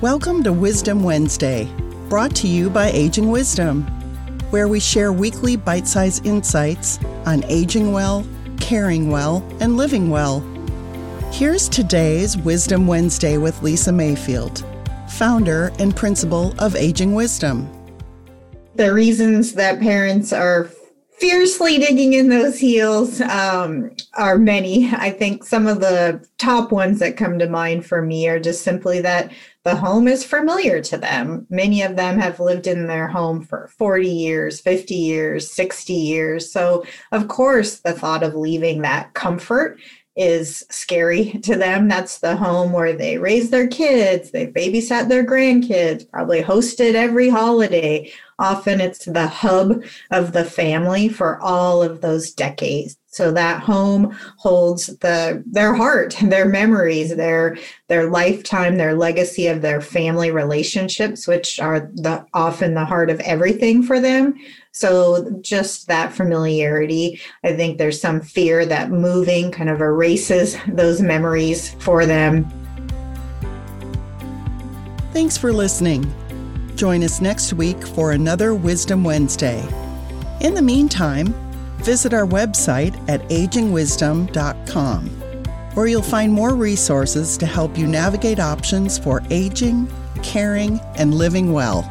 Welcome to Wisdom Wednesday, brought to you by Aging Wisdom, where we share weekly bite sized insights on aging well, caring well, and living well. Here's today's Wisdom Wednesday with Lisa Mayfield, founder and principal of Aging Wisdom. The reasons that parents are fiercely digging in those heels um, are many. I think some of the top ones that come to mind for me are just simply that the home is familiar to them. Many of them have lived in their home for 40 years, 50 years, 60 years. So, of course, the thought of leaving that comfort is scary to them. That's the home where they raise their kids, they babysat their grandkids, probably hosted every holiday. Often it's the hub of the family for all of those decades. So that home holds the their heart, their memories, their their lifetime, their legacy of their family relationships, which are the often the heart of everything for them. So just that familiarity, I think there's some fear that moving kind of erases those memories for them. Thanks for listening. Join us next week for another Wisdom Wednesday. In the meantime, visit our website at agingwisdom.com, where you'll find more resources to help you navigate options for aging, caring, and living well.